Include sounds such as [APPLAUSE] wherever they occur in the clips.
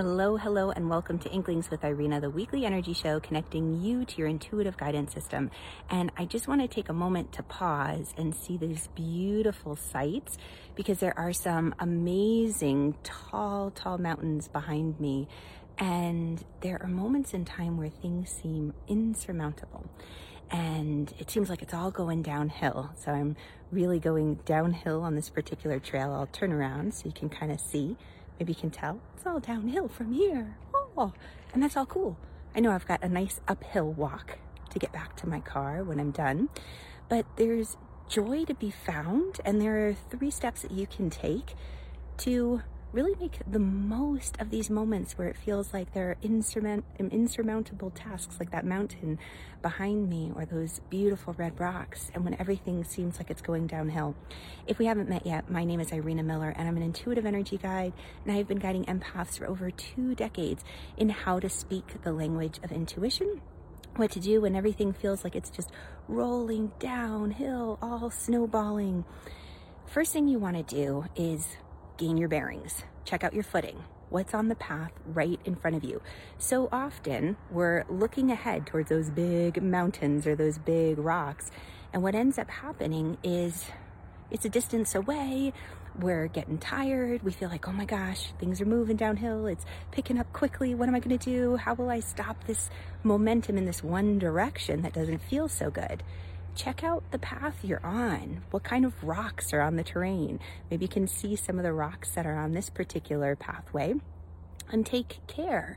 Hello, hello, and welcome to Inklings with Irina, the weekly energy show connecting you to your intuitive guidance system. And I just want to take a moment to pause and see these beautiful sights because there are some amazing tall, tall mountains behind me. And there are moments in time where things seem insurmountable and it seems like it's all going downhill. So I'm really going downhill on this particular trail. I'll turn around so you can kind of see Maybe you can tell it's all downhill from here. Oh, and that's all cool. I know I've got a nice uphill walk to get back to my car when I'm done, but there's joy to be found, and there are three steps that you can take to really make the most of these moments where it feels like there are insurmount- insurmountable tasks like that mountain behind me or those beautiful red rocks and when everything seems like it's going downhill. If we haven't met yet, my name is Irina Miller and I'm an intuitive energy guide and I've been guiding empaths for over two decades in how to speak the language of intuition what to do when everything feels like it's just rolling downhill, all snowballing. First thing you want to do is gain your bearings, check out your footing. What's on the path right in front of you? So often we're looking ahead towards those big mountains or those big rocks. And what ends up happening is it's a distance away. We're getting tired. We feel like, oh my gosh, things are moving downhill. It's picking up quickly. What am I going to do? How will I stop this momentum in this one direction that doesn't feel so good? Check out the path you're on. What kind of rocks are on the terrain? Maybe you can see some of the rocks that are on this particular pathway and take care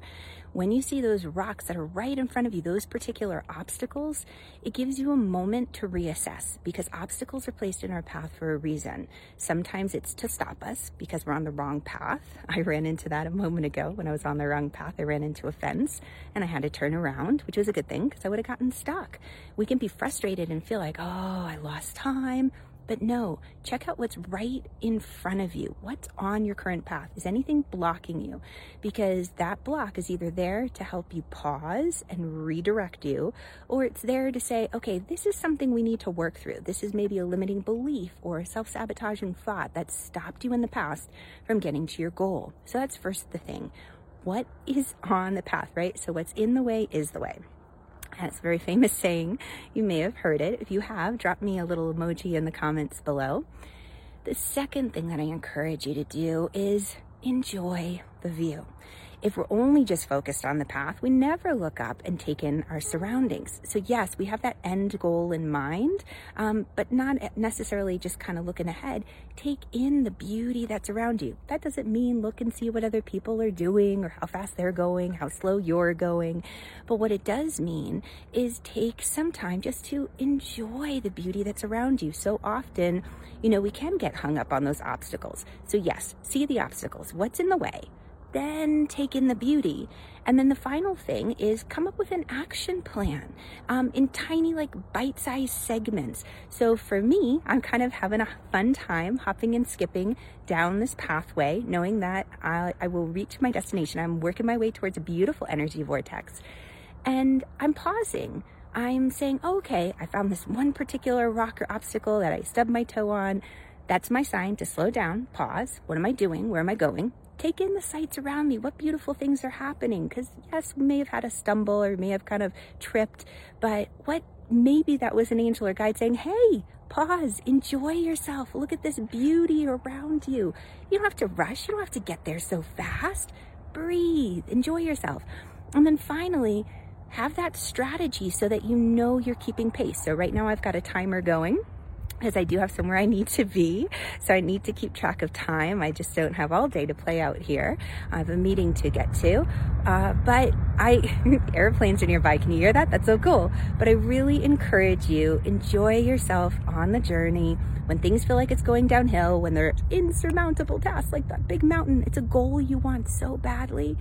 when you see those rocks that are right in front of you, those particular obstacles, it gives you a moment to reassess because obstacles are placed in our path for a reason. Sometimes it's to stop us because we're on the wrong path. [LAUGHS] I ran into that a moment ago when I was on the wrong path. I ran into a fence and I had to turn around, which was a good thing because I would have gotten stuck. We can be frustrated and feel like, oh, I lost time. But no, check out what's right in front of you. What's on your current path? Is anything blocking you? Because that block is either there to help you pause and redirect you, or it's there to say, okay, this is something we need to work through. This is maybe a limiting belief or a self sabotaging thought that stopped you in the past from getting to your goal. So that's first the thing. What is on the path, right? So what's in the way is the way. That's a very famous saying. You may have heard it. If you have, drop me a little emoji in the comments below. The second thing that I encourage you to do is enjoy the view if we're only just focused on the path, we never look up and take in our surroundings. So, yes, we have that end goal in mind, um, but not necessarily just kind of looking ahead. Take in the beauty that's around you. That doesn't mean look and see what other people are doing or how fast they're going, how slow you're going. But what it does mean is take some time just to enjoy the beauty that's around you. So often, you know, we can get hung up on those obstacles. So, yes, see the obstacles. What's in the way? Then take in the beauty. And then the final thing is come up with an action plan um, in tiny, like bite sized segments. So for me, I'm kind of having a fun time hopping and skipping down this pathway, knowing that I, I will reach my destination. I'm working my way towards a beautiful energy vortex. And I'm pausing. I'm saying, okay, I found this one particular rock or obstacle that I stubbed my toe on. That's my sign to slow down, pause. What am I doing? Where am I going? Take in the sights around me, what beautiful things are happening. Because, yes, we may have had a stumble or may have kind of tripped, but what maybe that was an angel or guide saying, hey, pause, enjoy yourself, look at this beauty around you. You don't have to rush, you don't have to get there so fast. Breathe, enjoy yourself. And then finally, have that strategy so that you know you're keeping pace. So, right now, I've got a timer going because I do have somewhere I need to be. So I need to keep track of time. I just don't have all day to play out here. I have a meeting to get to. Uh, but I, [LAUGHS] airplanes are nearby. Can you hear that? That's so cool. But I really encourage you, enjoy yourself on the journey. When things feel like it's going downhill, when they're insurmountable tasks like that big mountain, it's a goal you want so badly.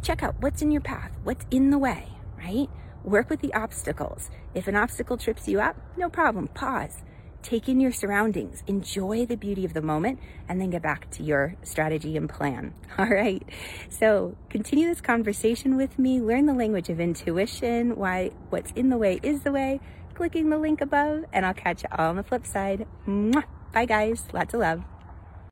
Check out what's in your path, what's in the way, right? Work with the obstacles. If an obstacle trips you up, no problem. Pause take in your surroundings, enjoy the beauty of the moment, and then get back to your strategy and plan. [LAUGHS] All right. So continue this conversation with me, learn the language of intuition, why what's in the way is the way, clicking the link above, and I'll catch you all on the flip side. Mwah. Bye, guys. Lots of love.